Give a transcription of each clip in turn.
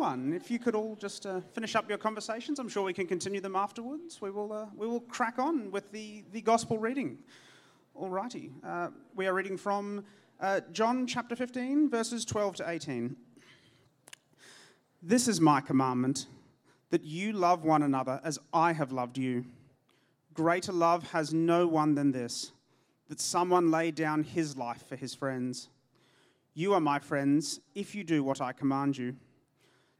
everyone. If you could all just uh, finish up your conversations, I'm sure we can continue them afterwards. We will, uh, we will crack on with the, the gospel reading. Alrighty. Uh, we are reading from uh, John chapter 15, verses 12 to 18. This is my commandment that you love one another as I have loved you. Greater love has no one than this that someone lay down his life for his friends. You are my friends if you do what I command you.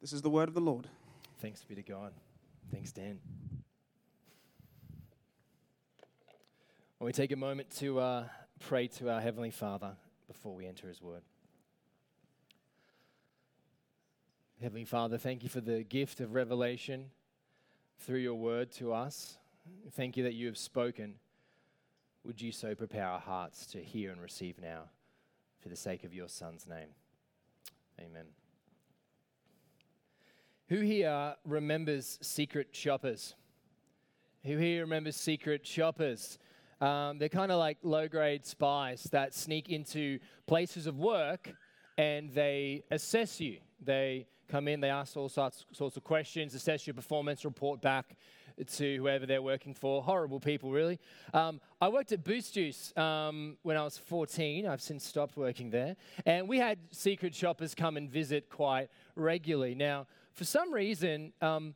This is the word of the Lord. Thanks be to God. Thanks, Dan. When we take a moment to uh, pray to our Heavenly Father before we enter His Word. Heavenly Father, thank you for the gift of revelation through your Word to us. Thank you that you have spoken would you so prepare our hearts to hear and receive now for the sake of your Son's name? Amen. Who here remembers secret shoppers? Who here remembers secret shoppers? Um, they're kind of like low grade spies that sneak into places of work and they assess you. They come in, they ask all sorts, sorts of questions, assess your performance, report back to whoever they're working for. Horrible people, really. Um, I worked at Boost Juice um, when I was 14. I've since stopped working there. And we had secret shoppers come and visit quite regularly. Now, for some reason, um,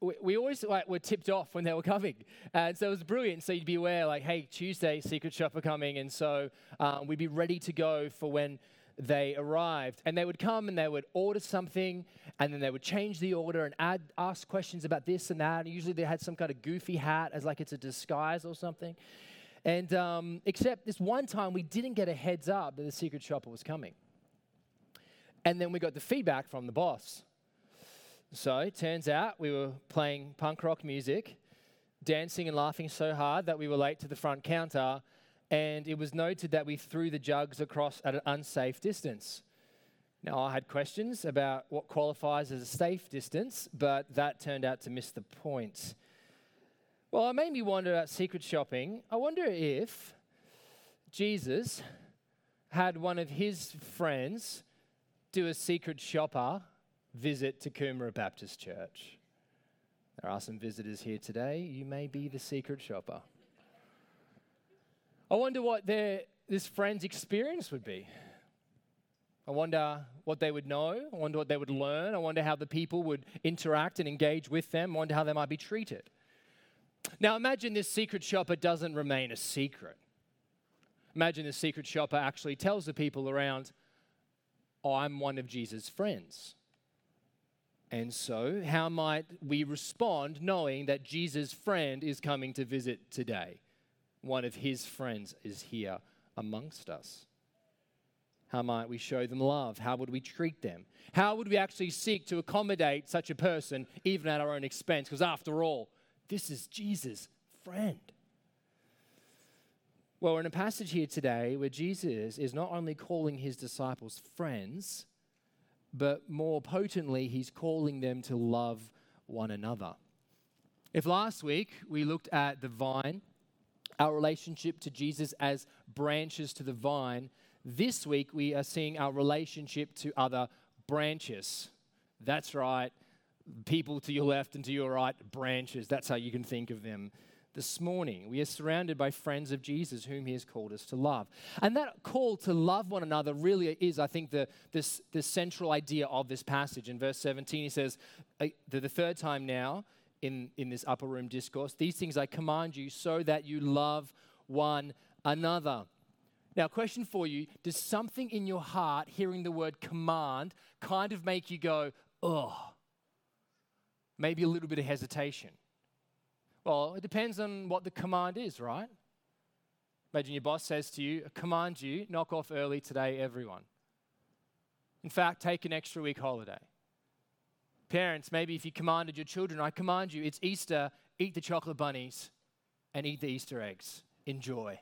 we, we, always like, were tipped off when they were coming. And so it was brilliant. So you'd be aware, like, hey, Tuesday, secret shopper coming. And so um, we'd be ready to go for when they arrived. And they would come and they would order something, and then they would change the order and add, ask questions about this and that. And usually they had some kind of goofy hat as like it's a disguise or something. And um, except this one time, we didn't get a heads up that the secret shopper was coming. And then we got the feedback from the boss. So it turns out we were playing punk rock music, dancing and laughing so hard that we were late to the front counter and it was noted that we threw the jugs across at an unsafe distance. Now, I had questions about what qualifies as a safe distance, but that turned out to miss the point. Well, it made me wonder about secret shopping. I wonder if Jesus had one of his friends do a secret shopper visit to Coomera Baptist Church. There are some visitors here today. You may be the secret shopper. I wonder what their, this friend's experience would be. I wonder what they would know. I wonder what they would learn. I wonder how the people would interact and engage with them. I wonder how they might be treated. Now, imagine this secret shopper doesn't remain a secret. Imagine the secret shopper actually tells the people around, oh, I'm one of Jesus' friends. And so, how might we respond knowing that Jesus' friend is coming to visit today? one of his friends is here amongst us? How might we show them love? How would we treat them? How would we actually seek to accommodate such a person, even at our own expense? Because after all, this is Jesus' friend. Well, we're in a passage here today where Jesus is not only calling his disciples friends, but more potently, he's calling them to love one another. If last week we looked at the vine our relationship to Jesus as branches to the vine, this week we are seeing our relationship to other branches. That's right, people to your left and to your right, branches. That's how you can think of them. This morning, we are surrounded by friends of Jesus whom he has called us to love. And that call to love one another really is, I think, the, this, the central idea of this passage. In verse 17, he says, the third time now, in, in this upper room discourse. These things I command you so that you love one another. Now, question for you Does something in your heart, hearing the word command, kind of make you go, oh, maybe a little bit of hesitation? Well, it depends on what the command is, right? Imagine your boss says to you, command you, knock off early today, everyone. In fact, take an extra week holiday. Parents, maybe if you commanded your children, I command you, it's Easter, eat the chocolate bunnies and eat the Easter eggs. Enjoy.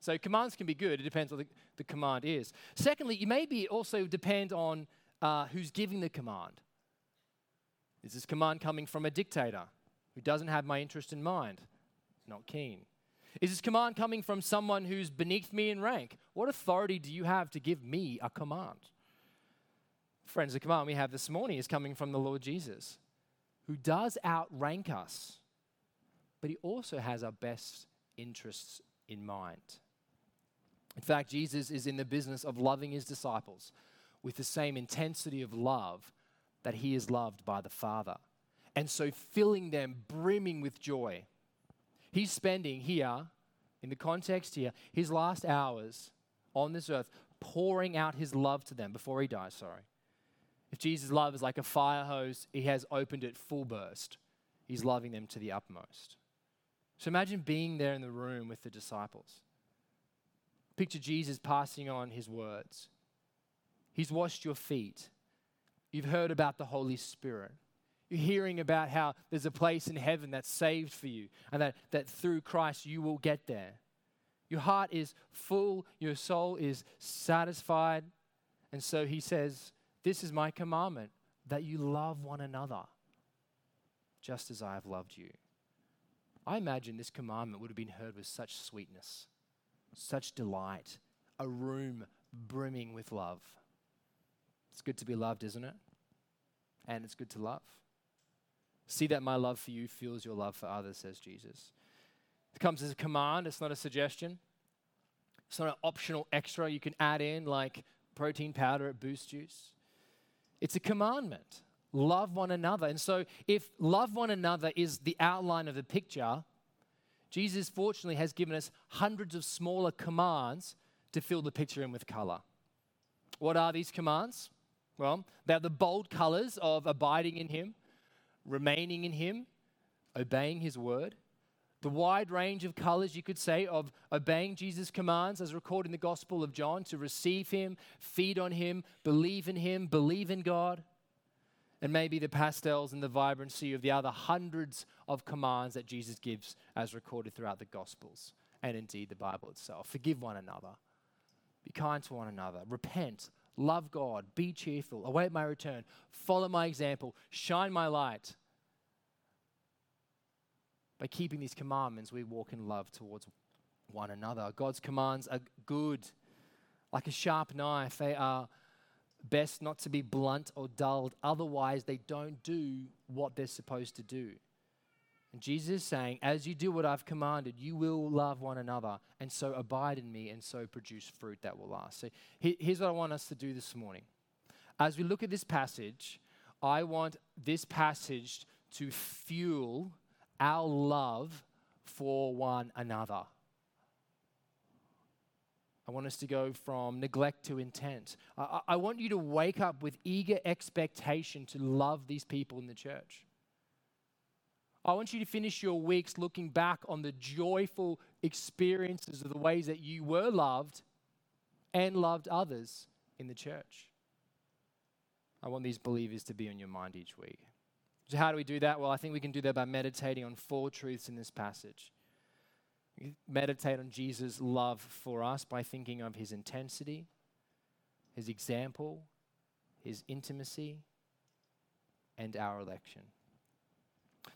So commands can be good. It depends what the, the command is. Secondly, you maybe also depend on uh, who's giving the command. Is this command coming from a dictator who doesn't have my interest in mind? Not keen. Is this command coming from someone who's beneath me in rank? What authority do you have to give me a command? Friends, the command we have this morning is coming from the Lord Jesus, who does outrank us, but he also has our best interests in mind. In fact, Jesus is in the business of loving his disciples with the same intensity of love that he is loved by the Father. And so filling them brimming with joy. He's spending here, in the context here, his last hours on this earth pouring out his love to them before he dies, sorry. If Jesus' love is like a fire hose, he has opened it full burst. He's loving them to the utmost. So imagine being there in the room with the disciples. Picture Jesus passing on his words. He's washed your feet. You've heard about the Holy Spirit. You're hearing about how there's a place in heaven that's saved for you and that, that through Christ you will get there. Your heart is full, your soul is satisfied. And so he says, This is my commandment that you love one another just as I have loved you. I imagine this commandment would have been heard with such sweetness, such delight, a room brimming with love. It's good to be loved, isn't it? And it's good to love. See that my love for you fuels your love for others, says Jesus. It comes as a command, it's not a suggestion. It's not an optional extra you can add in like protein powder at Boost Juice. It's a commandment. Love one another. And so, if love one another is the outline of the picture, Jesus fortunately has given us hundreds of smaller commands to fill the picture in with color. What are these commands? Well, they're the bold colors of abiding in Him, remaining in Him, obeying His word. The wide range of colors, you could say, of obeying Jesus' commands, as recorded in the Gospel of John, to receive Him, feed on Him, believe in Him, believe in God. And maybe the pastels and the vibrancy of the other hundreds of commands that Jesus gives, as recorded throughout the Gospels and indeed the Bible itself. Forgive one another, be kind to one another, repent, love God, be cheerful, await my return, follow my example, shine my light. By keeping these commandments, we walk in love towards one another. God's commands are good, like a sharp knife. They are best not to be blunt or dulled, otherwise, they don't do what they're supposed to do. And Jesus is saying, As you do what I've commanded, you will love one another, and so abide in me, and so produce fruit that will last. So here's what I want us to do this morning. As we look at this passage, I want this passage to fuel our love for one another. I want us to go from neglect to intent. I, I, want you to wake up with eager expectation to love these people in the church. I want you to finish your weeks looking back on the joyful experiences of the ways that you were loved and loved others in the church. I want these believers to be on your mind each week. So, how do we do that? Well, I think we can do that by meditating on four truths in this passage. We meditate on Jesus' love for us by thinking of his intensity, his example, his intimacy, and our election.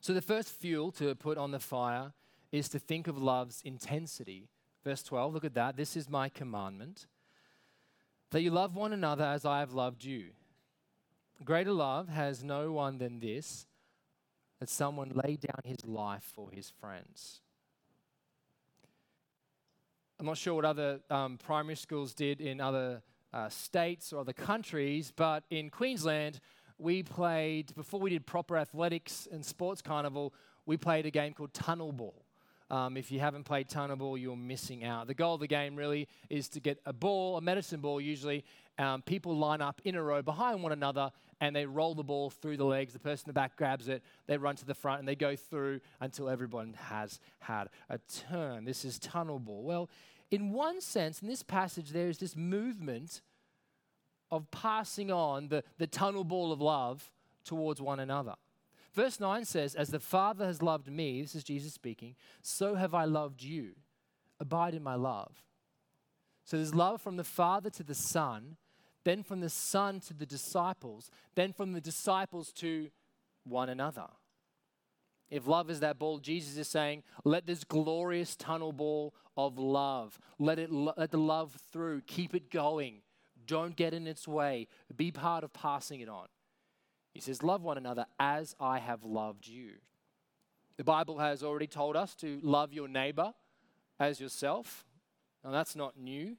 So, the first fuel to put on the fire is to think of love's intensity. Verse 12, look at that. This is my commandment that you love one another as I have loved you. Greater love has no one than this that someone lay down his life for his friends. I'm not sure what other um, primary schools did in other uh, states or other countries, but in Queensland, we played, before we did proper athletics and sports carnival, we played a game called Tunnel Ball. Um, if you haven't played Tunnel Ball, you're missing out. The goal of the game really is to get a ball, a medicine ball usually. Um, people line up in a row behind one another and they roll the ball through the legs. The person in the back grabs it, they run to the front, and they go through until everyone has had a turn. This is Tunnel Ball. Well, in one sense, in this passage, there is this movement of passing on the, the tunnel ball of love towards one another. Verse 9 says, As the Father has loved me, this is Jesus speaking, so have I loved you. Abide in my love. So there's love from the Father to the Son, then from the Son to the disciples, then from the disciples to one another. If love is that ball, Jesus is saying, let this glorious tunnel ball of love, let it let the love through, keep it going. Don't get in its way. Be part of passing it on. He says, Love one another as I have loved you. The Bible has already told us to love your neighbor as yourself. Now, that's not new.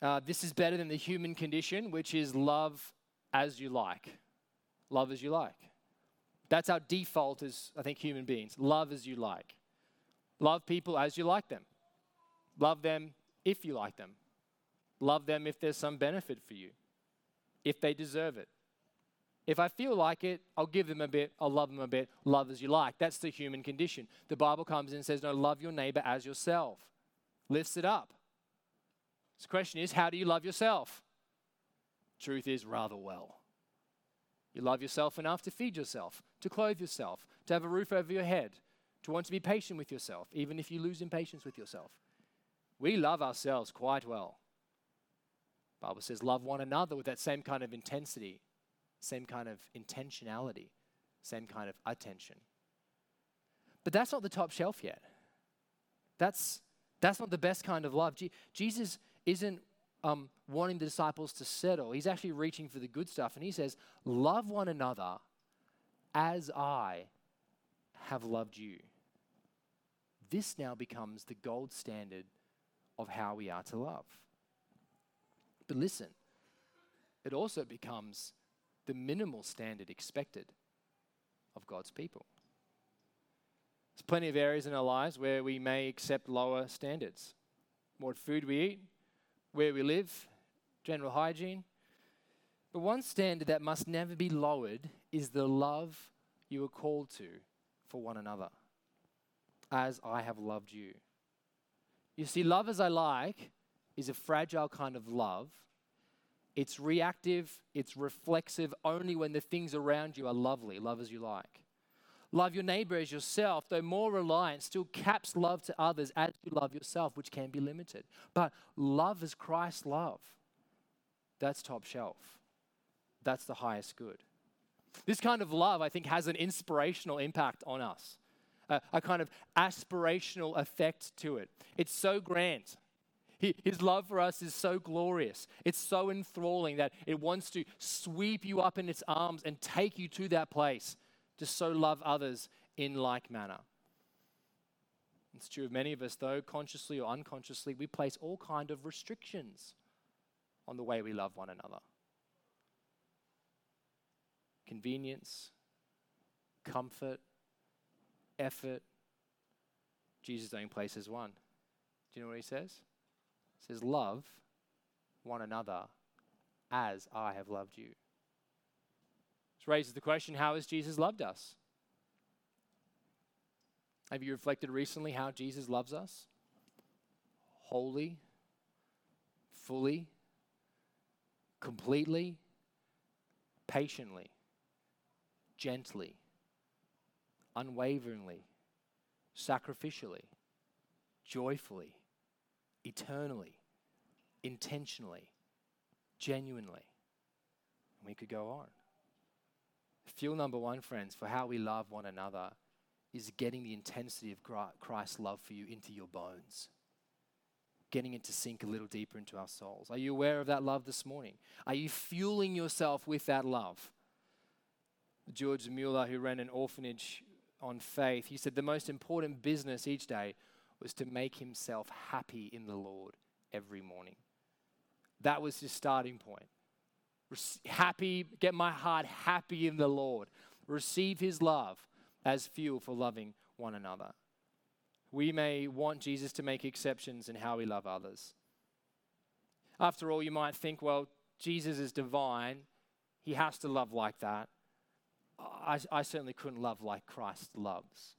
Uh, this is better than the human condition, which is love as you like. Love as you like. That's our default as, I think, human beings. Love as you like. Love people as you like them. Love them if you like them. Love them if there's some benefit for you, if they deserve it. If I feel like it, I'll give them a bit, I'll love them a bit, love as you like. That's the human condition. The Bible comes in and says, No, love your neighbor as yourself. Lifts it up. So the question is, how do you love yourself? Truth is, rather well. You love yourself enough to feed yourself, to clothe yourself, to have a roof over your head, to want to be patient with yourself, even if you lose impatience with yourself. We love ourselves quite well. Bible says, love one another with that same kind of intensity, same kind of intentionality, same kind of attention. But that's not the top shelf yet. That's, that's not the best kind of love. Je- Jesus isn't um, wanting the disciples to settle. He's actually reaching for the good stuff. And he says, Love one another as I have loved you. This now becomes the gold standard of how we are to love. But listen, it also becomes the minimal standard expected of God's people. There's plenty of areas in our lives where we may accept lower standards. What food we eat, where we live, general hygiene. But one standard that must never be lowered is the love you are called to for one another, as I have loved you. You see, love as I like is a fragile kind of love. It's reactive, it's reflexive only when the things around you are lovely, love as you like. Love your neighbor as yourself, though more reliant, still caps love to others as you love yourself, which can be limited. But love as Christ love, that's top shelf. That's the highest good. This kind of love, I think, has an inspirational impact on us, a, a kind of aspirational effect to it. It's so grand his love for us is so glorious. It's so enthralling that it wants to sweep you up in its arms and take you to that place to so love others in like manner. It's true of many of us, though, consciously or unconsciously, we place all kind of restrictions on the way we love one another. Convenience, comfort, effort. Jesus only places one. Do you know what he says? Says, Love one another as I have loved you. This raises the question how has Jesus loved us? Have you reflected recently how Jesus loves us? Wholly, fully, completely, patiently, gently, unwaveringly, sacrificially, joyfully eternally, intentionally, genuinely. And we could go on. Fuel number one, friends, for how we love one another is getting the intensity of Christ's love for you into your bones. Getting it to sink a little deeper into our souls. Are you aware of that love this morning? Are you fueling yourself with that love? George Mueller, who ran an orphanage on faith, he said the most important business each day was to make himself happy in the Lord every morning. That was his starting point. Happy, get my heart happy in the Lord. Receive his love as fuel for loving one another. We may want Jesus to make exceptions in how we love others. After all, you might think, well, Jesus is divine. He has to love like that. I, I certainly couldn't love like Christ loves.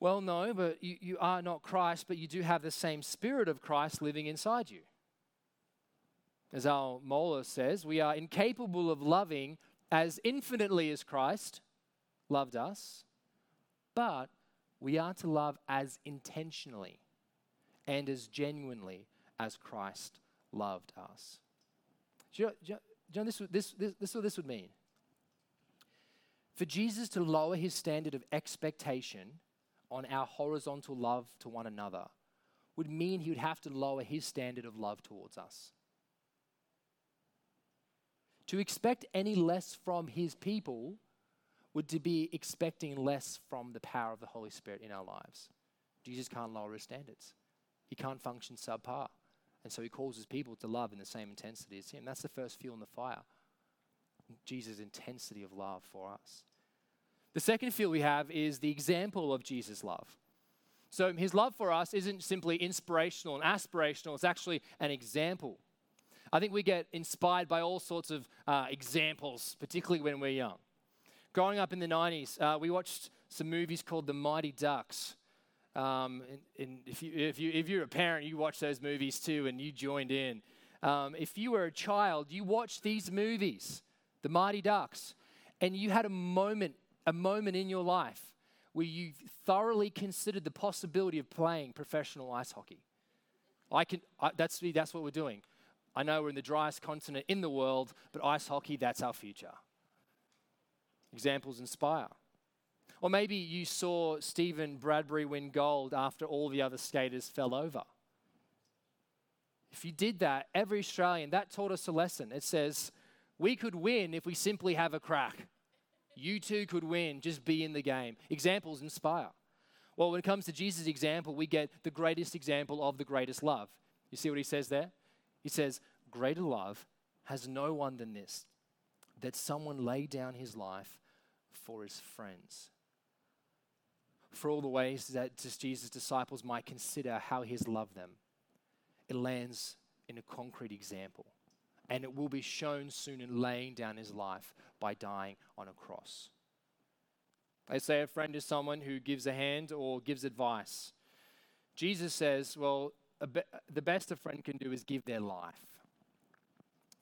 Well, no, but you, you are not Christ, but you do have the same spirit of Christ living inside you. As Al Mohler says, we are incapable of loving as infinitely as Christ loved us, but we are to love as intentionally and as genuinely as Christ loved us. Do you know, you know this, this, this, this is what this would mean? For Jesus to lower his standard of expectation on our horizontal love to one another would mean he would have to lower his standard of love towards us. To expect any less from his people would to be expecting less from the power of the Holy Spirit in our lives. Jesus can't lower his standards. He can't function subpar. And so he calls his people to love in the same intensity as him. That's the first fuel in the fire. Jesus' intensity of love for us. The second fuel we have is the example of Jesus' love. So his love for us isn't simply inspirational and aspirational, it's actually an example. I think we get inspired by all sorts of uh, examples, particularly when we're young. Growing up in the 90s, uh, we watched some movies called The Mighty Ducks. Um, and, and if, you, if, you, if you're a parent, you watch those movies too and you joined in. Um, if you were a child, you watched these movies, The Mighty Ducks, and you had a moment, a moment in your life where you thoroughly considered the possibility of playing professional ice hockey. I can, I, that's, that's what we're doing. I know we're in the driest continent in the world, but ice hockey, that's our future. Examples inspire. Or maybe you saw Steven Bradbury win gold after all the other skaters fell over. If you did that, every Australian, that taught us a lesson. It says, we could win if we simply have a crack. You too could win, just be in the game. Examples inspire. Well, when it comes to Jesus' example, we get the greatest example of the greatest love. You see what he says there? He says, Greater love has no one than this, that someone lay down his life for his friends. For all the ways that Jesus' disciples might consider how he's loved them, it lands in a concrete example. And it will be shown soon in laying down his life by dying on a cross. They say a friend is someone who gives a hand or gives advice. Jesus says, well, be- the best a friend can do is give their life.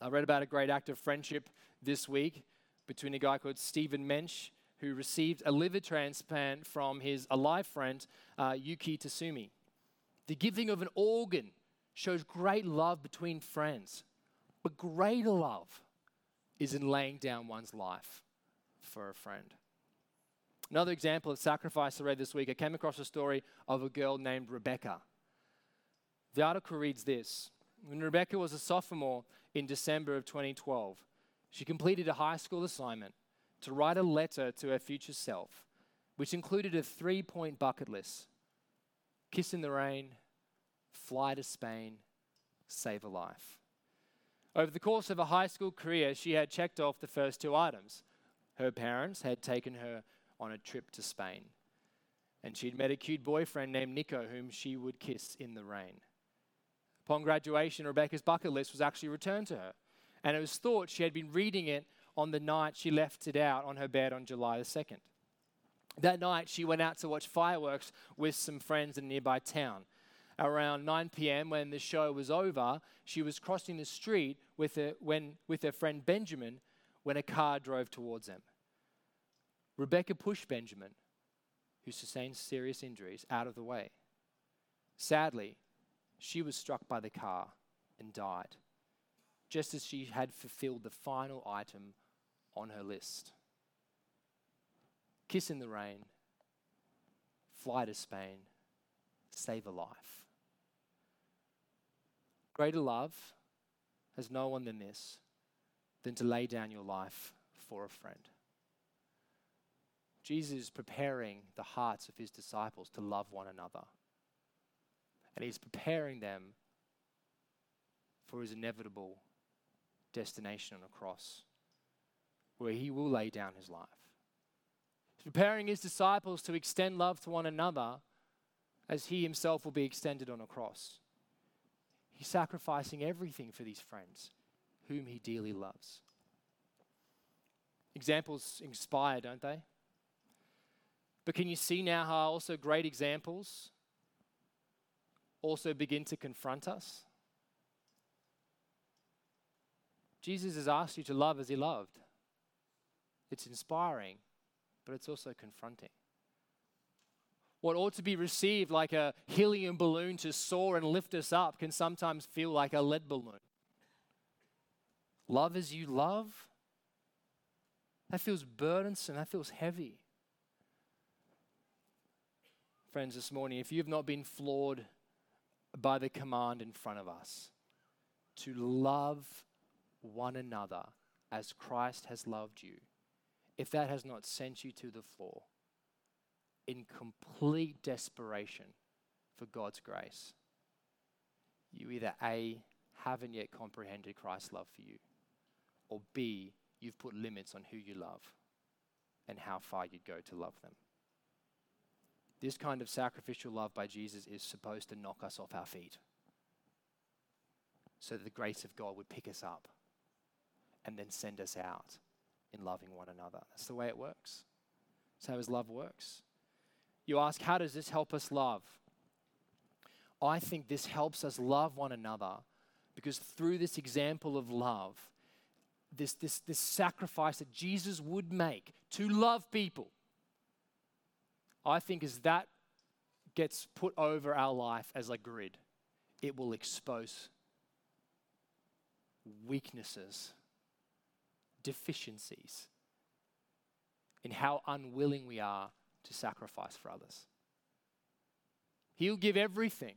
I read about a great act of friendship this week between a guy called Stephen Mensch, who received a liver transplant from his alive friend, uh, Yuki Tasumi. The giving of an organ shows great love between friends, but greater love is in laying down one's life for a friend. Another example of sacrifice I read this week, I came across a story of a girl named Rebecca. The article reads this When Rebecca was a sophomore in December of 2012, she completed a high school assignment to write a letter to her future self, which included a three point bucket list kiss in the rain, fly to Spain, save a life. Over the course of a high school career, she had checked off the first two items. Her parents had taken her on a trip to Spain, and she'd met a cute boyfriend named Nico, whom she would kiss in the rain. Upon graduation, Rebecca's bucket list was actually returned to her, and it was thought she had been reading it on the night she left it out on her bed on July the 2nd. That night, she went out to watch fireworks with some friends in a nearby town. Around 9 p.m., when the show was over, she was crossing the street with her, when, with her friend Benjamin when a car drove towards them. Rebecca pushed Benjamin, who sustained serious injuries, out of the way. Sadly, she was struck by the car and died, just as she had fulfilled the final item on her list. Kiss in the rain, fly to Spain, save a life. Greater love has no one than this, than to lay down your life for a friend. Jesus is preparing the hearts of his disciples to love one another and he's preparing them for his inevitable destination on a cross where he will lay down his life. He's preparing his disciples to extend love to one another as he himself will be extended on a cross. He's sacrificing everything for these friends whom he dearly loves. Examples inspire, don't they? But can you see now how also great examples also begin to confront us? Jesus has asked you to love as he loved. it's inspiring, but it's also confronting. What ought to be received like a helium balloon to soar and lift us up can sometimes feel like a lead balloon. Love as you love, that feels burdensome, that feels heavy. Friends, this morning, if you've not been floored by the command in front of us to love one another as Christ has loved you, if that has not sent you to the floor in complete desperation for God's grace, you either A, haven't yet comprehended Christ's love for you, or B, you've put limits on who you love and how far you'd go to love them. This kind of sacrificial love by Jesus is supposed to knock us off our feet so that the grace of God would pick us up and then send us out in loving one another. That's the way it works. That's how his love works. You ask, how does this help us love? I think this helps us love one another because through this example of love, this, this, this sacrifice that Jesus would make to love people, I think as that gets put over our life as a grid, it will expose weaknesses, deficiencies in how unwilling we are to sacrifice for others. He'll give everything.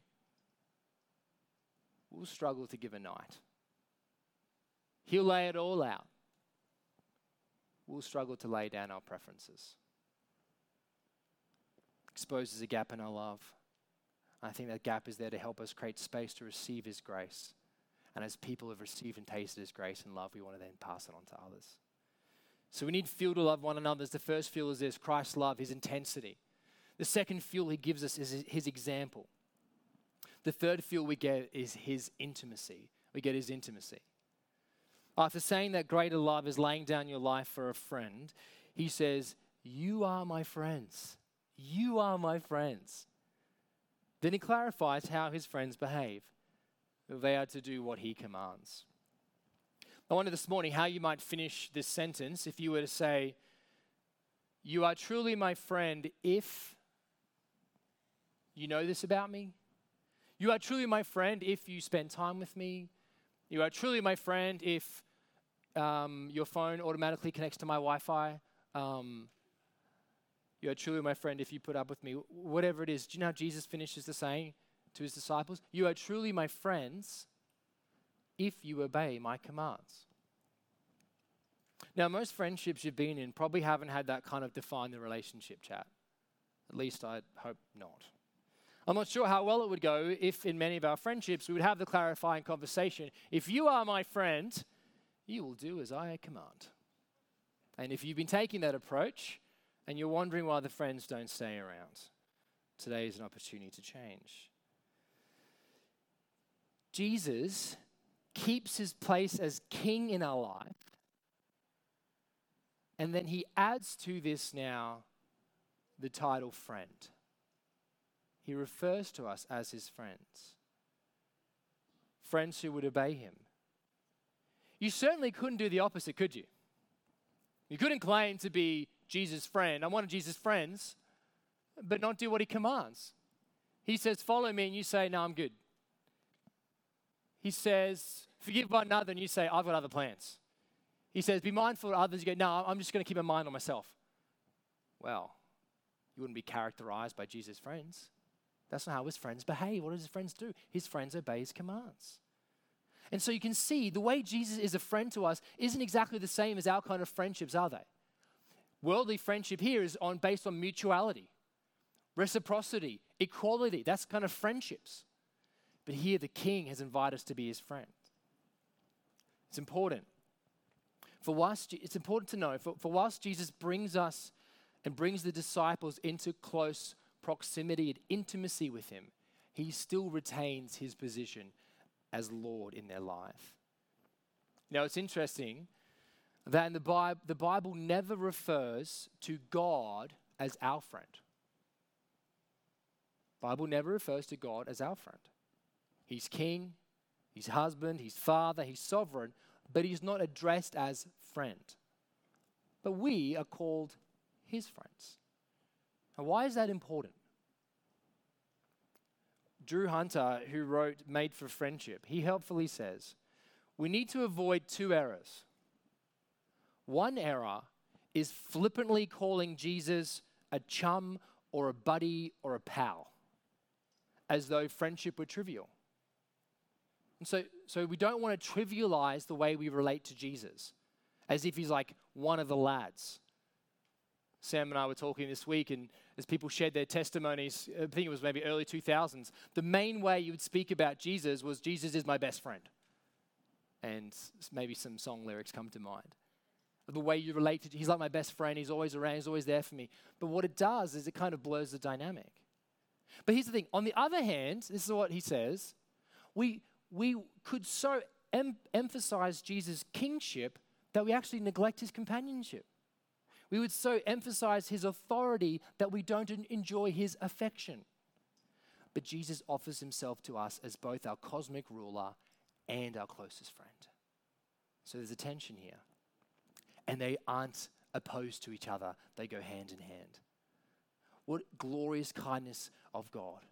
We'll struggle to give a night. He'll lay it all out. We'll struggle to lay down our preferences. Exposes a gap in our love. I think that gap is there to help us create space to receive His grace. And as people have received and tasted His grace and love, we want to then pass it on to others. So we need fuel to love one another. The first fuel is this Christ's love, His intensity. The second fuel He gives us is His example. The third fuel we get is His intimacy. We get His intimacy. After saying that greater love is laying down your life for a friend, He says, You are my friends. You are my friends. Then He clarifies how His friends behave. They are to do what He commands. I wonder this morning how you might finish this sentence if you were to say, You are truly my friend if you know this about me. You are truly my friend if you spend time with me. You are truly my friend if um, your phone automatically connects to my Wi Fi. Um, you are truly my friend if you put up with me. Whatever it is. Do you know how Jesus finishes the saying to his disciples? You are truly my friends if you obey my commands. Now, most friendships you've been in probably haven't had that kind of define the relationship chat. At least I hope not. I'm not sure how well it would go if, in many of our friendships, we would have the clarifying conversation if you are my friend, you will do as I command. And if you've been taking that approach and you're wondering why the friends don't stay around, today is an opportunity to change. Jesus keeps his place as king in our life. And then he adds to this now the title friend. He refers to us as his friends, friends who would obey him. You certainly couldn't do the opposite, could you? You couldn't claim to be Jesus' friend. I'm one of Jesus' friends, but not do what he commands. He says, Follow me, and you say, No, I'm good. He says, Forgive one another, and you say, I've got other plans. He says, Be mindful of others. You go, No, I'm just going to keep my mind on myself. Well, you wouldn't be characterized by Jesus' friends. That's not how his friends behave. What does his friends do? His friends obey his commands. And so you can see the way Jesus is a friend to us isn't exactly the same as our kind of friendships, are they? Worldly friendship here is on based on mutuality, reciprocity, equality. That's kind of friendships. But here the king has invited us to be his friend. It's important. For whilst, it's important to know, for, for whilst Jesus brings us and brings the disciples into close proximity and intimacy with him, he still retains his position as Lord in their life. Now, it's interesting that in the Bible, the Bible never refers to God as our friend. Bible never refers to God as our friend. He's king, he's husband, he's father, he's sovereign, but he's not addressed as friend. but we are called his friends. Now, why is that important? Drew Hunter, who wrote Made for Friendship, he helpfully says we need to avoid two errors. One error is flippantly calling Jesus a chum or a buddy or a pal, as though friendship were trivial. And so, so we don't want to trivialize the way we relate to Jesus, as if he's like one of the lads. Sam and I were talking this week, and as people shared their testimonies, I think it was maybe early 2000s, the main way you would speak about Jesus was, Jesus is my best friend. And maybe some song lyrics come to mind. The way you relate to, he's like my best friend, he's always around, he's always there for me. But what it does is it kind of blurs the dynamic. But here's the thing on the other hand, this is what he says, we, we could so em- emphasize Jesus' kingship that we actually neglect his companionship. We would so emphasize his authority that we don't enjoy his affection. But Jesus offers himself to us as both our cosmic ruler and our closest friend. So there's a tension here. And they aren't opposed to each other, they go hand in hand. What glorious kindness of God.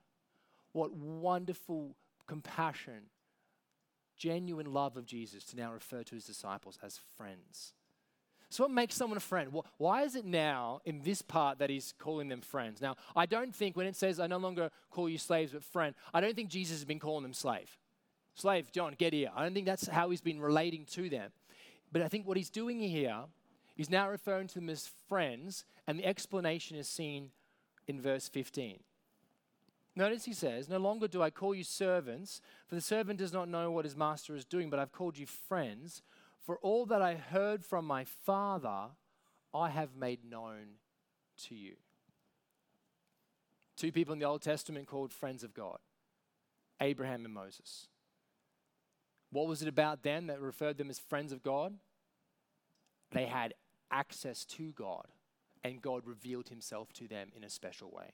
What wonderful compassion, genuine love of Jesus to now refer to his disciples as friends. So, what makes someone a friend? Why is it now in this part that he's calling them friends? Now, I don't think when it says, I no longer call you slaves but friend, I don't think Jesus has been calling them slave. Slave, John, get here. I don't think that's how he's been relating to them. But I think what he's doing here is now referring to them as friends, and the explanation is seen in verse 15. Notice he says, No longer do I call you servants, for the servant does not know what his master is doing, but I've called you friends. For all that I heard from my Father, I have made known to you. Two people in the Old Testament called friends of God Abraham and Moses. What was it about them that referred them as friends of God? They had access to God, and God revealed himself to them in a special way.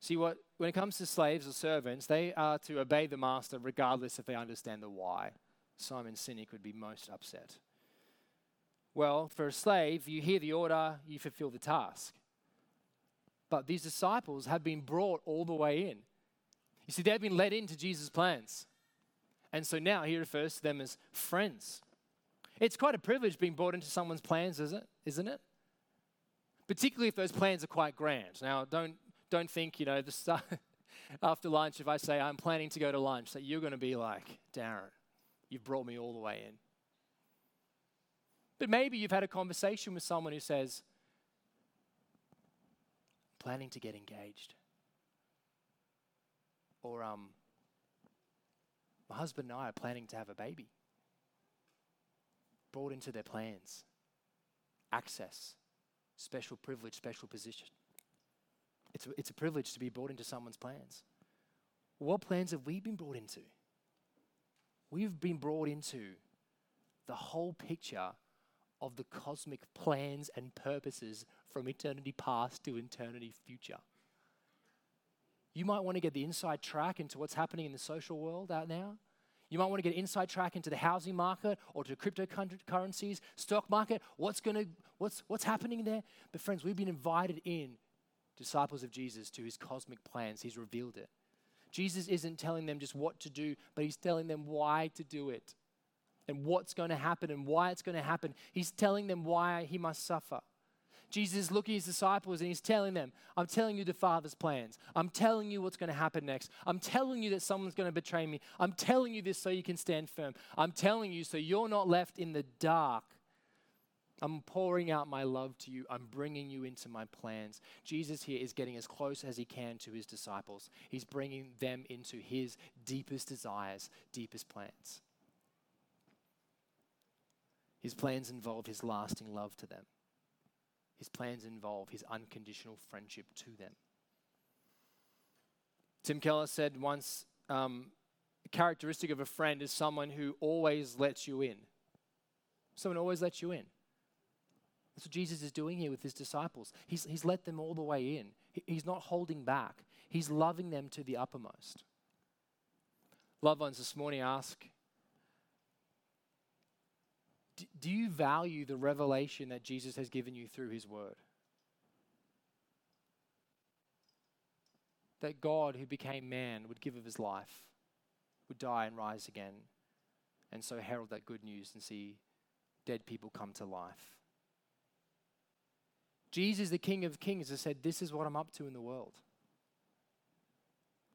See, what, when it comes to slaves or servants, they are to obey the master regardless if they understand the why. Simon Sinek would be most upset. Well, for a slave, you hear the order, you fulfill the task. But these disciples have been brought all the way in. You see, they've been led into Jesus' plans. And so now he refers to them as friends. It's quite a privilege being brought into someone's plans, isn't it? Isn't it? Particularly if those plans are quite grand. Now, don't, don't think, you know, the after lunch, if I say I'm planning to go to lunch, that you're going to be like, Darren, You've brought me all the way in. But maybe you've had a conversation with someone who says, planning to get engaged. Or, um, my husband and I are planning to have a baby. Brought into their plans. Access, special privilege, special position. It's a, it's a privilege to be brought into someone's plans. What plans have we been brought into? we've been brought into the whole picture of the cosmic plans and purposes from eternity past to eternity future. You might want to get the inside track into what's happening in the social world out now. You might want to get inside track into the housing market or to cryptocurrencies, stock market. What's going to what's what's happening there? But friends, we've been invited in, disciples of Jesus, to his cosmic plans. He's revealed it. Jesus isn't telling them just what to do, but he's telling them why to do it and what's going to happen and why it's going to happen. He's telling them why he must suffer. Jesus is looking at his disciples and he's telling them, I'm telling you the Father's plans. I'm telling you what's going to happen next. I'm telling you that someone's going to betray me. I'm telling you this so you can stand firm. I'm telling you so you're not left in the dark I'm pouring out my love to you. I'm bringing you into my plans. Jesus here is getting as close as he can to his disciples. He's bringing them into his deepest desires, deepest plans. His plans involve his lasting love to them. His plans involve his unconditional friendship to them. Tim Keller said once um, a characteristic of a friend is someone who always lets you in. Someone always lets you in. That's what Jesus is doing here with his disciples. He's, he's let them all the way in, he, he's not holding back, he's loving them to the uppermost. Loved ones, this morning ask do you value the revelation that Jesus has given you through his word? That God, who became man, would give of his life, would die and rise again, and so herald that good news and see dead people come to life. Jesus, the King of Kings, has said, This is what I'm up to in the world.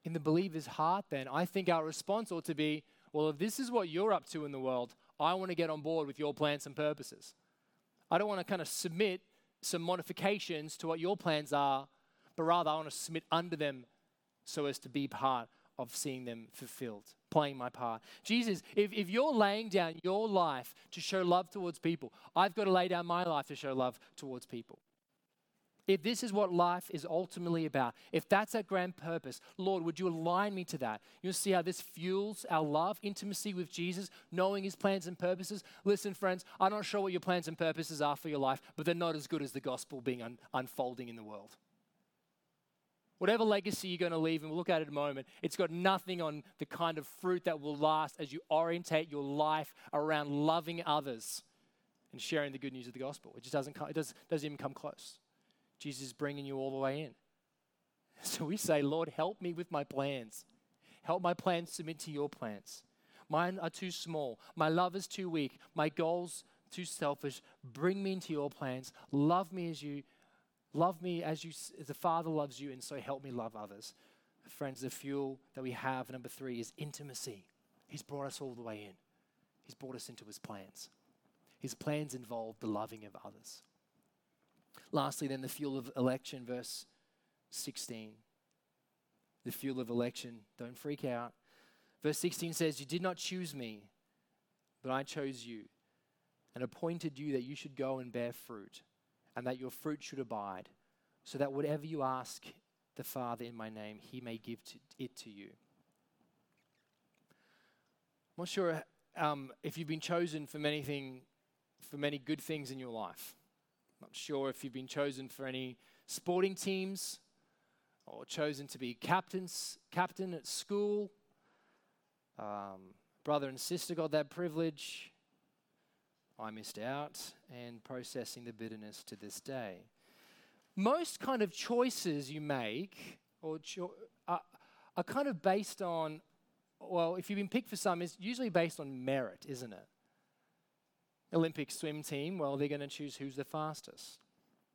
In the believer's heart, then, I think our response ought to be, Well, if this is what you're up to in the world, I want to get on board with your plans and purposes. I don't want to kind of submit some modifications to what your plans are, but rather I want to submit under them so as to be part of seeing them fulfilled, playing my part. Jesus, if, if you're laying down your life to show love towards people, I've got to lay down my life to show love towards people. If this is what life is ultimately about, if that's our grand purpose, Lord, would you align me to that? You'll see how this fuels our love, intimacy with Jesus, knowing his plans and purposes. Listen, friends, I'm not sure what your plans and purposes are for your life, but they're not as good as the gospel being un- unfolding in the world. Whatever legacy you're going to leave, and we'll look at it in a moment, it's got nothing on the kind of fruit that will last as you orientate your life around loving others and sharing the good news of the gospel. It just doesn't, come, it does, doesn't even come close. Jesus is bringing you all the way in. So we say, Lord, help me with my plans. Help my plans submit to your plans. Mine are too small. My love is too weak. My goals too selfish. Bring me into your plans. Love me as you love me as you as the Father loves you, and so help me love others. Friends, the fuel that we have, number three, is intimacy. He's brought us all the way in. He's brought us into his plans. His plans involve the loving of others. Lastly, then, the fuel of election, verse 16. The fuel of election. Don't freak out. Verse 16 says, You did not choose me, but I chose you and appointed you that you should go and bear fruit, and that your fruit should abide, so that whatever you ask the Father in my name, he may give it to you. I'm not sure um, if you've been chosen for many, thing, for many good things in your life. Not sure if you've been chosen for any sporting teams or chosen to be captains, captain at school. Um, brother and sister got that privilege. I missed out and processing the bitterness to this day. Most kind of choices you make or cho- are, are kind of based on, well, if you've been picked for some, it's usually based on merit, isn't it? Olympic swim team, well, they're going to choose who's the fastest.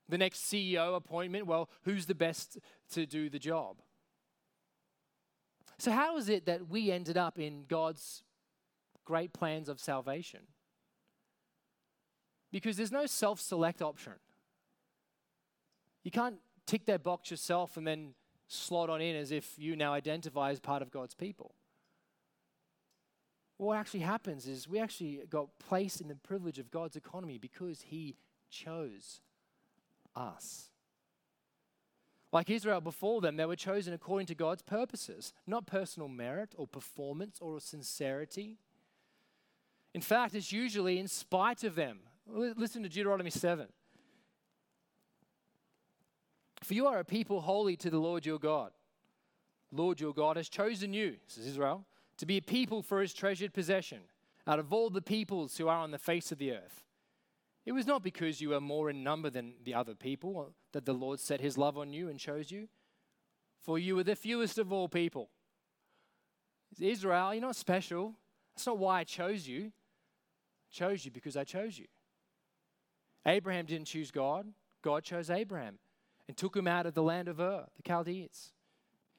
The next CEO appointment, well, who's the best to do the job? So, how is it that we ended up in God's great plans of salvation? Because there's no self select option. You can't tick that box yourself and then slot on in as if you now identify as part of God's people what actually happens is we actually got placed in the privilege of God's economy because He chose us. Like Israel before them, they were chosen according to God's purposes, not personal merit or performance or sincerity. In fact, it's usually in spite of them. Listen to Deuteronomy 7. For you are a people holy to the Lord your God. Lord your God has chosen you, says Israel, to be a people for his treasured possession out of all the peoples who are on the face of the earth. It was not because you were more in number than the other people that the Lord set his love on you and chose you, for you were the fewest of all people. Israel, you're not special. That's not why I chose you. I chose you because I chose you. Abraham didn't choose God, God chose Abraham and took him out of the land of Ur, the Chaldeans.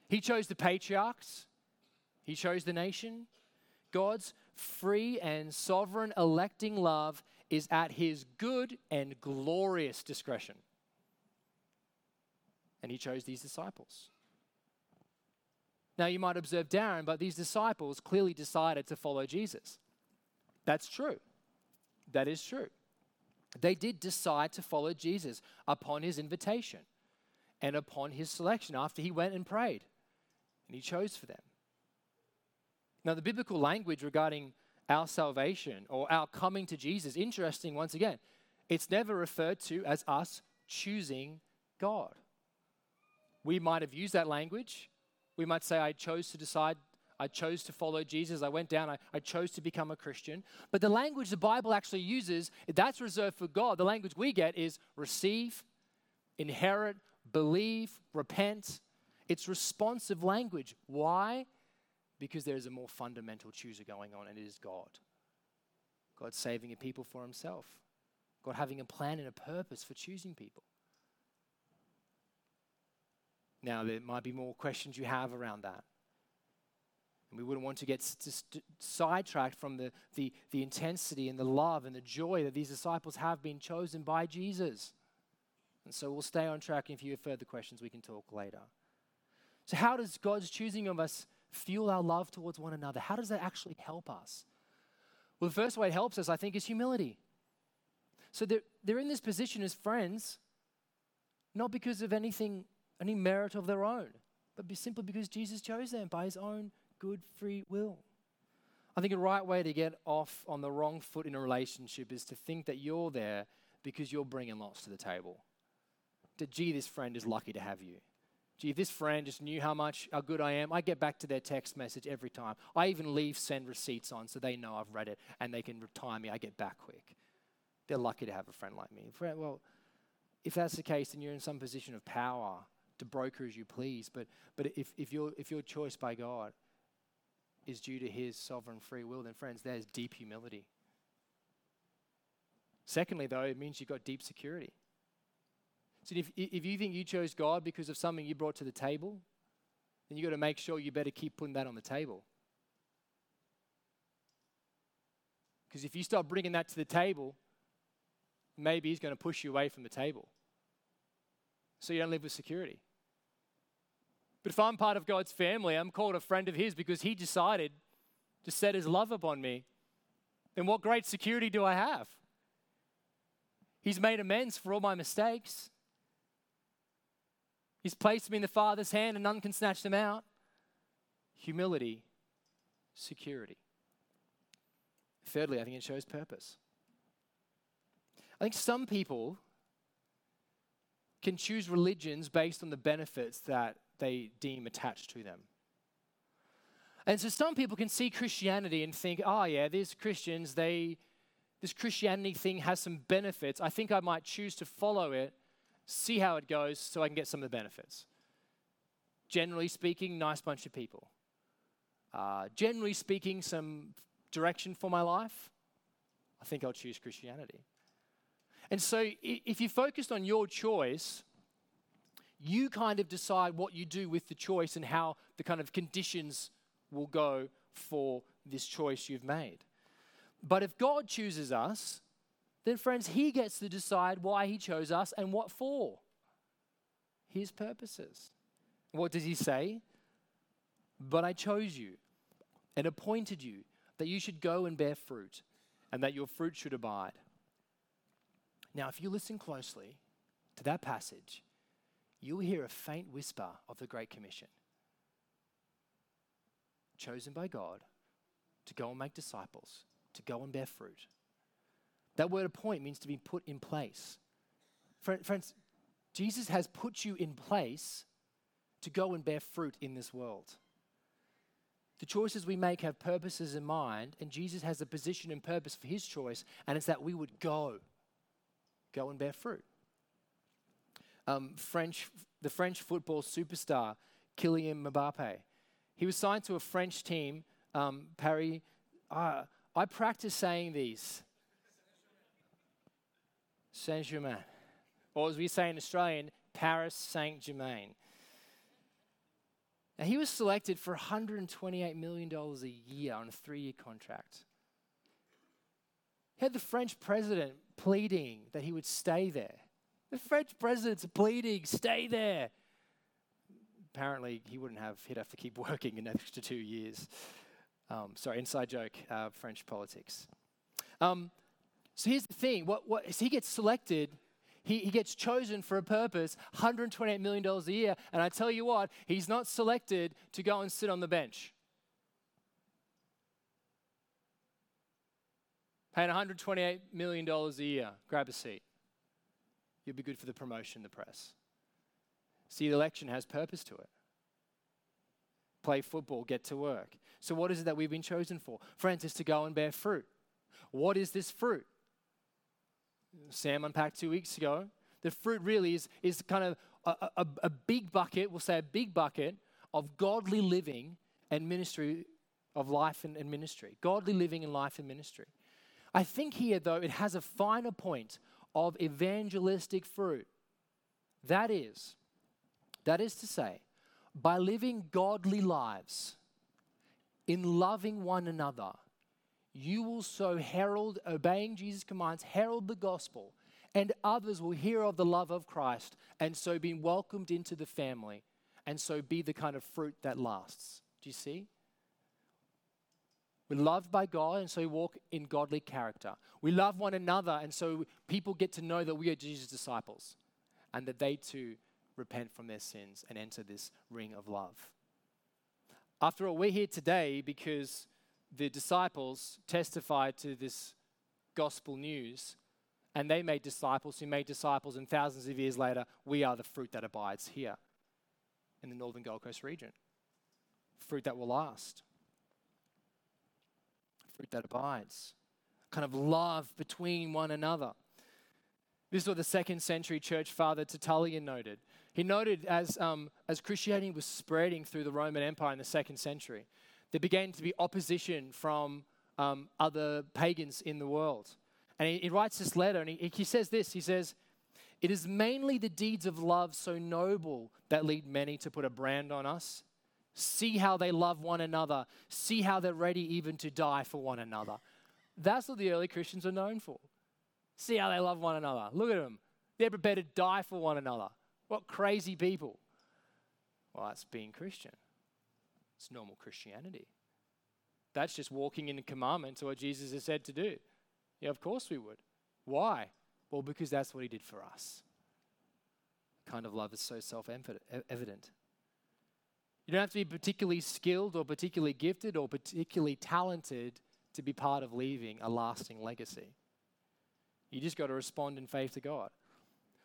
He chose the patriarchs, he chose the nation. God's free and sovereign electing love is at his good and glorious discretion. And he chose these disciples. Now, you might observe Darren, but these disciples clearly decided to follow Jesus. That's true. That is true. They did decide to follow Jesus upon his invitation and upon his selection after he went and prayed. And he chose for them. Now, the biblical language regarding our salvation or our coming to Jesus, interesting once again, it's never referred to as us choosing God. We might have used that language. We might say, I chose to decide, I chose to follow Jesus. I went down. I, I chose to become a Christian. But the language the Bible actually uses, that's reserved for God. The language we get is receive, inherit, believe, repent. It's responsive language. Why? Because there is a more fundamental chooser going on, and it is God. God saving a people for himself. God having a plan and a purpose for choosing people. Now, there might be more questions you have around that. And we wouldn't want to get st- sidetracked from the, the, the intensity and the love and the joy that these disciples have been chosen by Jesus. And so we'll stay on track. And if you have further questions, we can talk later. So, how does God's choosing of us fuel our love towards one another? How does that actually help us? Well, the first way it helps us, I think, is humility. So they're, they're in this position as friends, not because of anything, any merit of their own, but simply because Jesus chose them by his own good free will. I think a right way to get off on the wrong foot in a relationship is to think that you're there because you're bringing lots to the table. That, gee, this friend is lucky to have you. Gee, if this friend just knew how much, how good I am, I get back to their text message every time. I even leave send receipts on so they know I've read it and they can retire me. I get back quick. They're lucky to have a friend like me. Well, if that's the case, then you're in some position of power to broker as you please. But, but if, if, your, if your choice by God is due to his sovereign free will, then friends, there's deep humility. Secondly, though, it means you've got deep security. So if, if you think you chose God because of something you brought to the table, then you've got to make sure you better keep putting that on the table. Because if you start bringing that to the table, maybe He's going to push you away from the table. So you don't live with security. But if I'm part of God's family, I'm called a friend of His because He decided to set His love upon me, then what great security do I have? He's made amends for all my mistakes. He's placed me in the Father's hand and none can snatch them out. Humility, security. Thirdly, I think it shows purpose. I think some people can choose religions based on the benefits that they deem attached to them. And so some people can see Christianity and think, oh, yeah, these Christians, they, this Christianity thing has some benefits. I think I might choose to follow it see how it goes so I can get some of the benefits. Generally speaking, nice bunch of people. Uh, generally speaking, some direction for my life. I think I'll choose Christianity. And so, if you're focused on your choice, you kind of decide what you do with the choice and how the kind of conditions will go for this choice you've made. But if God chooses us, then, friends, He gets to decide why He chose us and what for. His purposes. What does He say? But I chose you and appointed you that you should go and bear fruit and that your fruit should abide. Now, if you listen closely to that passage, you'll hear a faint whisper of the Great Commission. Chosen by God to go and make disciples, to go and bear fruit. That word appoint means to be put in place. Friends, Jesus has put you in place to go and bear fruit in this world. The choices we make have purposes in mind, and Jesus has a position and purpose for his choice, and it's that we would go, go and bear fruit. Um, French, the French football superstar Kylian Mbappe, he was signed to a French team, um, Paris. Uh, I practice saying these Saint Germain. Or as we say in Australian, Paris Saint Germain. Now, he was selected for $128 million a year on a three year contract. He had the French president pleading that he would stay there. The French president's pleading, stay there. Apparently, he wouldn't have, he'd have to keep working an extra two years. Um, sorry, inside joke, uh, French politics. Um, so here's the thing what, what, he gets selected, he, he gets chosen for a purpose, $128 million a year. And I tell you what, he's not selected to go and sit on the bench. Paying $128 million a year, grab a seat. You'll be good for the promotion, the press. See, the election has purpose to it. play football, get to work. So, what is it that we've been chosen for? Friends, is to go and bear fruit. What is this fruit? Sam unpacked two weeks ago. The fruit really is, is kind of a, a, a big bucket, we'll say a big bucket of godly living and ministry of life and, and ministry. Godly living and life and ministry. I think here, though, it has a finer point of evangelistic fruit. That is, that is to say, by living godly lives, in loving one another, you will so herald, obeying Jesus' commands, herald the gospel, and others will hear of the love of Christ and so be welcomed into the family and so be the kind of fruit that lasts. Do you see? We're loved by God, and so we walk in godly character. We love one another, and so people get to know that we are Jesus' disciples and that they too repent from their sins and enter this ring of love. After all, we're here today because the disciples testified to this gospel news and they made disciples who made disciples, and thousands of years later, we are the fruit that abides here in the northern Gold Coast region. Fruit that will last fruit that abides, kind of love between one another. This is what the second century church father Tertullian noted. He noted as, um, as Christianity was spreading through the Roman Empire in the second century, there began to be opposition from um, other pagans in the world. And he, he writes this letter and he, he says this He says, It is mainly the deeds of love so noble that lead many to put a brand on us See how they love one another. See how they're ready even to die for one another. That's what the early Christians are known for. See how they love one another. Look at them. They're prepared to die for one another. What crazy people. Well, that's being Christian. It's normal Christianity. That's just walking in the commandments to what Jesus has said to do. Yeah, of course we would. Why? Well, because that's what he did for us. kind of love is so self evident. You don't have to be particularly skilled or particularly gifted or particularly talented to be part of leaving a lasting legacy. You just got to respond in faith to God.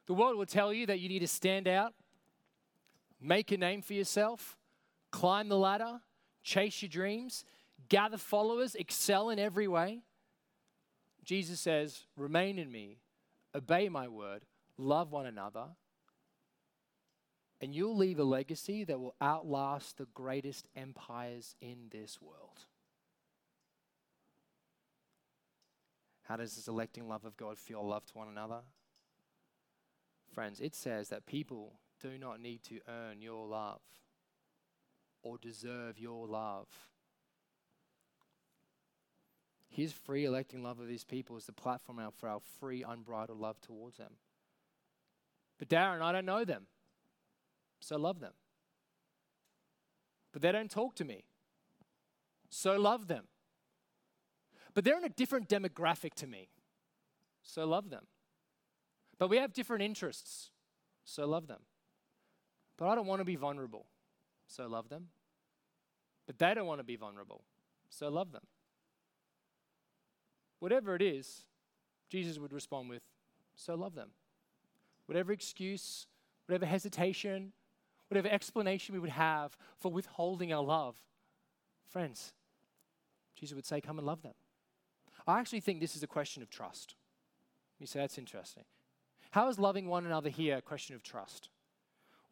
The world will tell you that you need to stand out, make a name for yourself, climb the ladder, chase your dreams, gather followers, excel in every way. Jesus says, Remain in me, obey my word, love one another, and you'll leave a legacy that will outlast the greatest empires in this world. How does this electing love of God feel love to one another? Friends, it says that people do not need to earn your love or deserve your love. His free electing love of his people is the platform for our free, unbridled love towards them. But Darren, I don't know them so love them. But they don't talk to me, so love them. But they're in a different demographic to me, so love them. But we have different interests, so love them. But I don't want to be vulnerable, so love them. But they don't want to be vulnerable, so love them. Whatever it is, Jesus would respond with, so love them. Whatever excuse, whatever hesitation, whatever explanation we would have for withholding our love, friends, Jesus would say, Come and love them. I actually think this is a question of trust. You say, That's interesting. How is loving one another here a question of trust?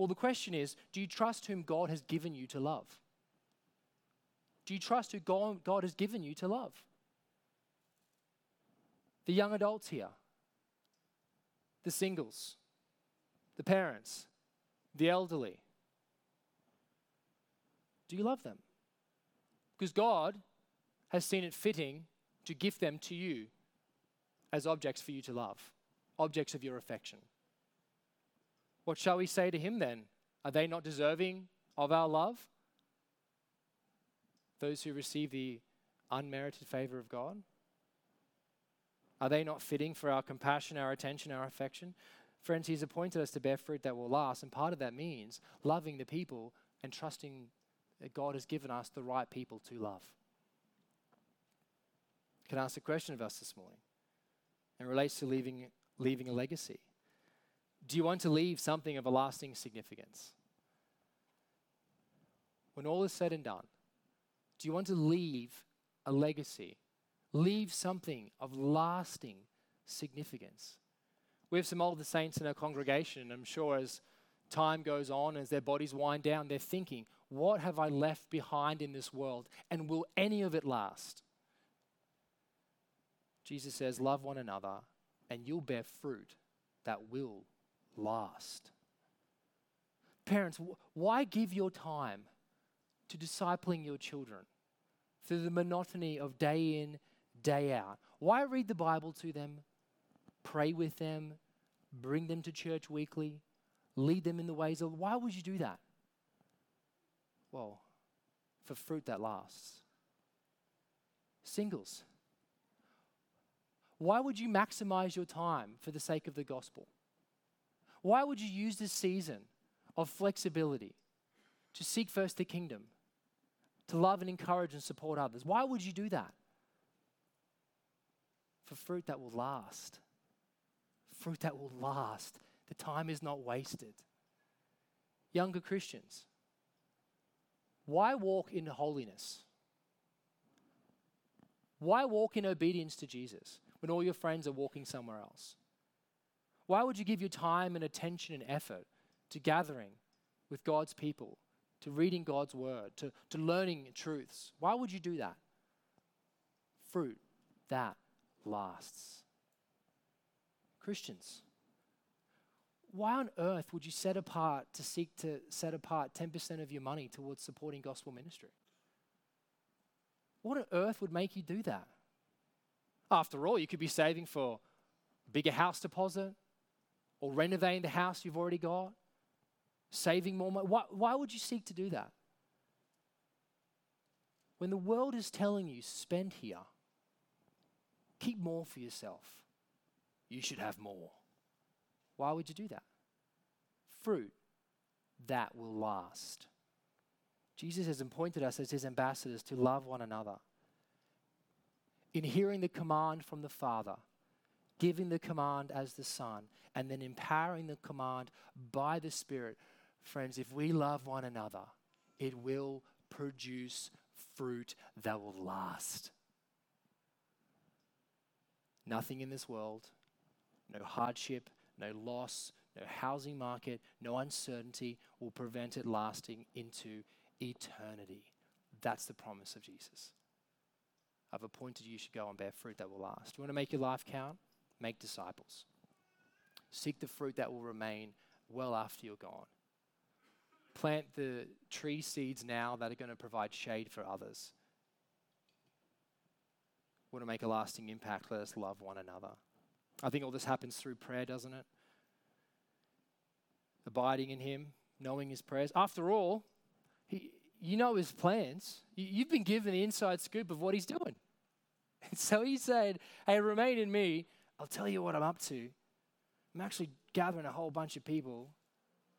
Well, the question is do you trust whom God has given you to love? Do you trust who God has given you to love? The young adults here, the singles, the parents, the elderly, do you love them? Because God has seen it fitting to gift them to you as objects for you to love, objects of your affection. What shall we say to him then? Are they not deserving of our love? Those who receive the unmerited favor of God? Are they not fitting for our compassion, our attention, our affection? Friends, He's appointed us to bear fruit that will last, and part of that means loving the people and trusting that God has given us the right people to love. Can I ask a question of us this morning? It relates to leaving, leaving a legacy. Do you want to leave something of a lasting significance? when all is said and done, do you want to leave a legacy, leave something of lasting significance? We have some older saints in our congregation, and I'm sure as time goes on, as their bodies wind down, they're thinking, what have I left behind in this world? And will any of it last? Jesus says, Love one another, and you'll bear fruit that will last. Parents, why give your time to discipling your children through the monotony of day in, day out? Why read the Bible to them, pray with them, bring them to church weekly, lead them in the ways of. Why would you do that? Well, for fruit that lasts. Singles, why would you maximize your time for the sake of the gospel? Why would you use this season of flexibility to seek first the kingdom, to love and encourage and support others? Why would you do that? For fruit that will last. Fruit that will last. The time is not wasted. Younger Christians, why walk in holiness? Why walk in obedience to Jesus when all your friends are walking somewhere else? Why would you give your time and attention and effort to gathering with God's people, to reading God's word, to, to learning truths? Why would you do that? Fruit that lasts. Christians, why on earth would you set apart to seek to set apart 10% of your money towards supporting gospel ministry? What on earth would make you do that? After all, you could be saving for bigger house deposit or renovating the house you've already got, saving more money. Why, why would you seek to do that? When the world is telling you, spend here, keep more for yourself, you should have more. Why would you do that? Fruit that will last. Jesus has appointed us as his ambassadors to love one another. In hearing the command from the Father, giving the command as the Son, and then empowering the command by the Spirit. Friends, if we love one another, it will produce fruit that will last. Nothing in this world, no hardship, no loss, no housing market, no uncertainty will prevent it lasting into eternity. That's the promise of Jesus. I've appointed you should go and bear fruit that will last. You want to make your life count? Make disciples. Seek the fruit that will remain well after you're gone. Plant the tree seeds now that are going to provide shade for others. Want to make a lasting impact? Let us love one another. I think all this happens through prayer, doesn't it? Abiding in Him, knowing His prayers. After all, he, you know His plans. You, have been given the inside scoop of what He's doing. And so He said, Hey, remain in me. I'll tell you what I'm up to. I'm actually gathering a whole bunch of people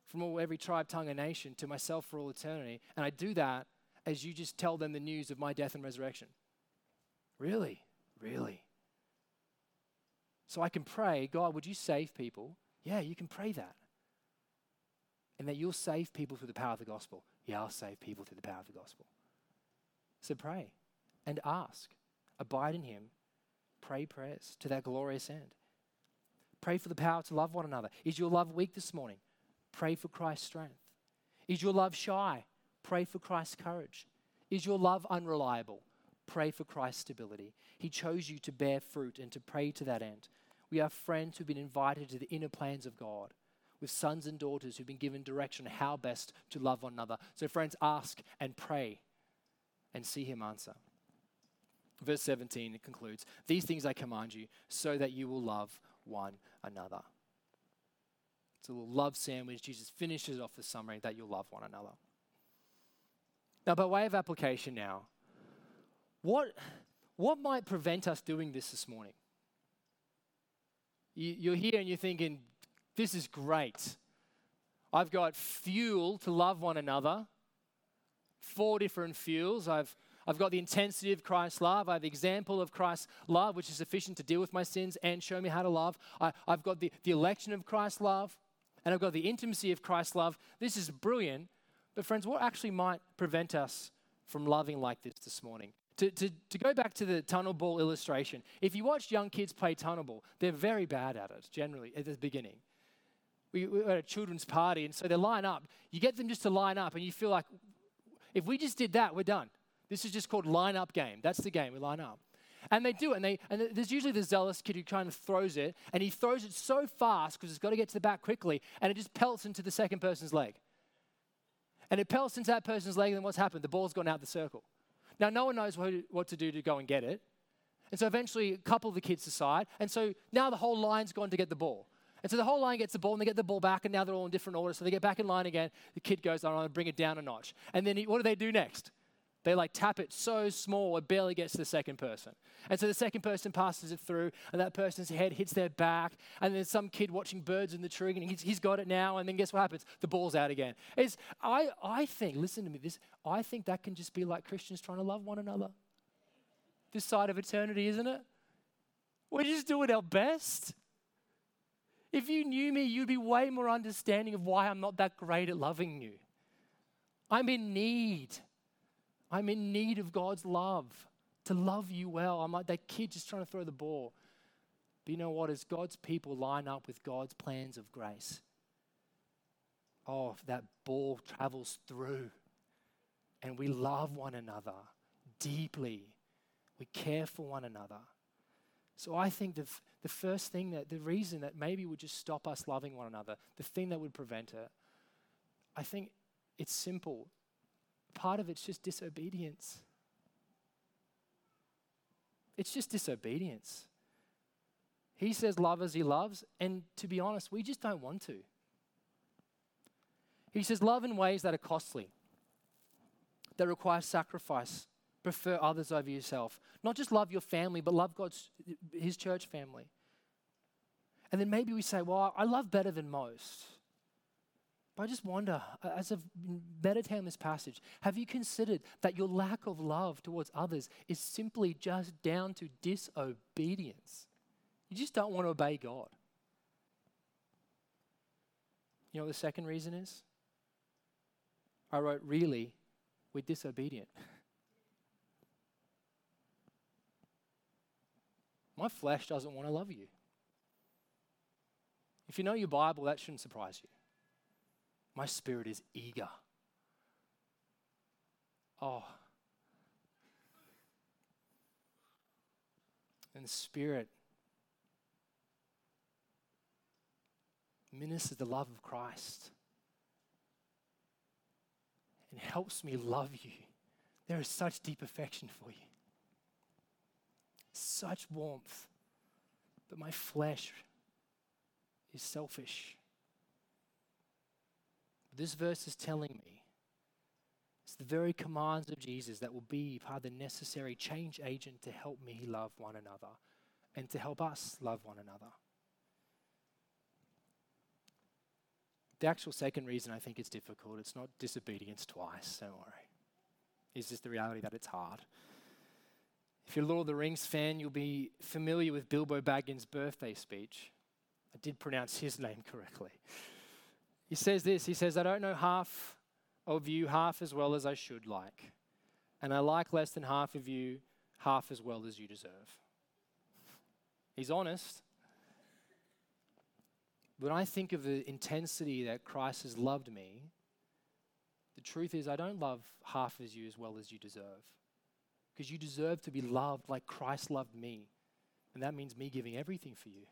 from all, every tribe, tongue, and nation to myself for all eternity. And I do that as you just tell them the news of my death and resurrection. Really? Really? So I can pray, God, would you save people? Yeah, you can pray that. And that you'll save people through the power of the gospel. Yeah, I'll save people through the power of the gospel. So pray and ask. Abide in Him. Pray prayers to that glorious end. Pray for the power to love one another. Is your love weak this morning? Pray for Christ's strength. Is your love shy? Pray for Christ's courage. Is your love unreliable? Pray for Christ's stability. He chose you to bear fruit and to pray to that end. We are friends who've been invited to the inner plans of God with sons and daughters who've been given direction how best to love one another. So, friends, ask and pray and see Him answer. Verse 17, it concludes These things I command you so that you will love one another. It's a little love sandwich. Jesus finishes off the summary that you'll love one another. Now, by way of application, now, what, what might prevent us doing this this morning? You, are here and you're thinking, this is great. I've got fuel to love one another, four different fuels. I've, I've got the intensity of Christ's love. I have the example of Christ's love, which is sufficient to deal with my sins and show me how to love. I, I've got the, the election of Christ's love, and I've got the intimacy of Christ's love. This is brilliant. But, friends, what actually might prevent us from loving like this this morning? To, to, to go back to the tunnel ball illustration, if you watch young kids play tunnel ball, they're very bad at it generally at the beginning. We were at a children's party, and so they line up. You get them just to line up, and you feel like if we just did that, we're done. This is just called line up game. That's the game. We line up. And they do it. And, they, and there's usually the zealous kid who kind of throws it, and he throws it so fast because it's got to get to the back quickly, and it just pelts into the second person's leg. And it pelts into that person's leg, and then what's happened? The ball's gone out the circle. Now, no one knows what to do to go and get it. And so eventually, a couple of the kids decide. And so now the whole line's gone to get the ball. And so the whole line gets the ball, and they get the ball back, and now they're all in different order. So they get back in line again. The kid goes, I'm going to bring it down a notch. And then he, what do they do next? They like tap it so small it barely gets to the second person. And so the second person passes it through, and that person's head hits their back. And then some kid watching birds in the tree, and he's, he's got it now. And then guess what happens? The ball's out again. It's, I, I think, listen to me, this, I think that can just be like Christians trying to love one another. This side of eternity, isn't it? We're just doing our best. If you knew me, you'd be way more understanding of why I'm not that great at loving you. I'm in need. I'm in need of God's love to love you well. I'm like that kid just trying to throw the ball. But you know what? As God's people line up with God's plans of grace, oh, that ball travels through and we love one another deeply. We care for one another. So I think the, the first thing that, the reason that maybe would just stop us loving one another, the thing that would prevent it, I think it's simple part of it's just disobedience. It's just disobedience. He says, Love as he loves, and to be honest, we just don't want to. He says, Love in ways that are costly, that require sacrifice. Prefer others over yourself. Not just love your family, but love God's, his church family. And then maybe we say, Well, I love better than most. But I just wonder, as I've meditated on this passage, have you considered that your lack of love towards others is simply just down to disobedience? You just don't want to obey God. You know what the second reason is? I wrote, really, we're disobedient. My flesh doesn't want to love you. If you know your Bible, that shouldn't surprise you. My spirit is eager. Oh. And the Spirit ministers the love of Christ and helps me love you. There is such deep affection for you, such warmth, but my flesh is selfish. This verse is telling me it's the very commands of Jesus that will be part of the necessary change agent to help me love one another and to help us love one another. The actual second reason I think it's difficult, it's not disobedience twice, don't worry. It's just the reality that it's hard. If you're a Lord of the Rings fan, you'll be familiar with Bilbo Baggins' birthday speech. I did pronounce his name correctly. He says this He says, I don't know half of you half as well as I should like, and I like less than half of you half as well as you deserve. He's honest. When I think of the intensity that Christ has loved me, the truth is, I don't love half as you as well as you deserve. Because you deserve to be loved like Christ loved me. And that means me giving everything for you.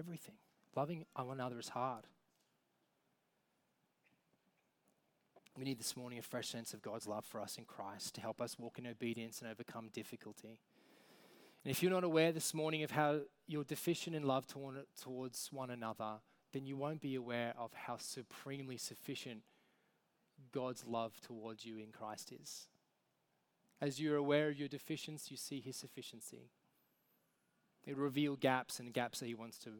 Everything. Loving one another is hard. We need this morning a fresh sense of God's love for us in Christ to help us walk in obedience and overcome difficulty. And if you're not aware this morning of how you're deficient in love towards one another, then you won't be aware of how supremely sufficient God's love towards you in Christ is. As you're aware of your deficiency, you see his sufficiency. It reveals gaps and gaps that he wants to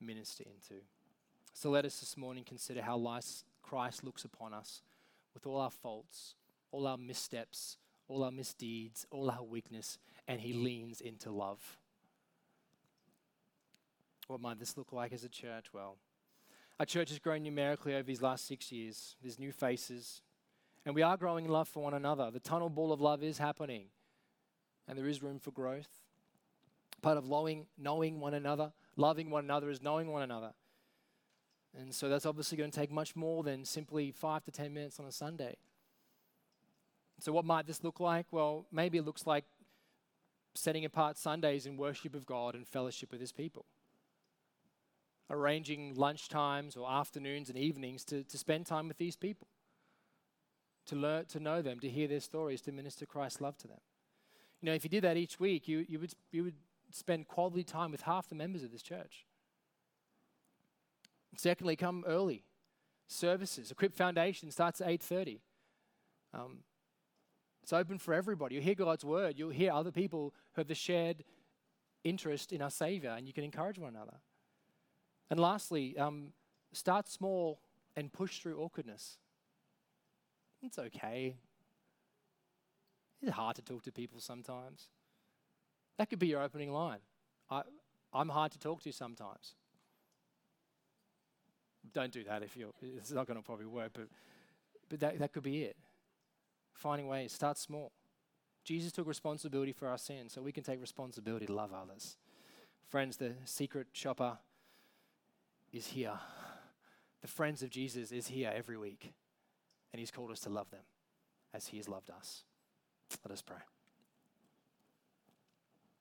minister into. So let us this morning consider how Christ looks upon us with all our faults, all our missteps, all our misdeeds, all our weakness, and he leans into love. What might this look like as a church? Well, Our church has grown numerically over these last six years. There's new faces. And we are growing in love for one another. The tunnel ball of love is happening. And there is room for growth. Part of knowing, knowing one another, loving one another is knowing one another. And so that's obviously going to take much more than simply five to 10 minutes on a Sunday. So, what might this look like? Well, maybe it looks like setting apart Sundays in worship of God and fellowship with His people. Arranging lunch times or afternoons and evenings to, to spend time with these people, to learn to know them, to hear their stories, to minister Christ's love to them. You know, if you did that each week, you, you, would, you would spend quality time with half the members of this church. Secondly, come early. Services. Equip Foundation starts at 8.30. Um, it's open for everybody. You'll hear God's word. You'll hear other people who have the shared interest in our Savior, and you can encourage one another. And lastly, um, start small and push through awkwardness. It's okay. It's hard to talk to people sometimes. That could be your opening line. I, I'm hard to talk to sometimes. Don't do that if you're, it's not going to probably work, but, but that, that could be it. Finding ways, start small. Jesus took responsibility for our sins, so we can take responsibility to love others. Friends, the secret shopper is here. The friends of Jesus is here every week, and he's called us to love them as he has loved us. Let us pray.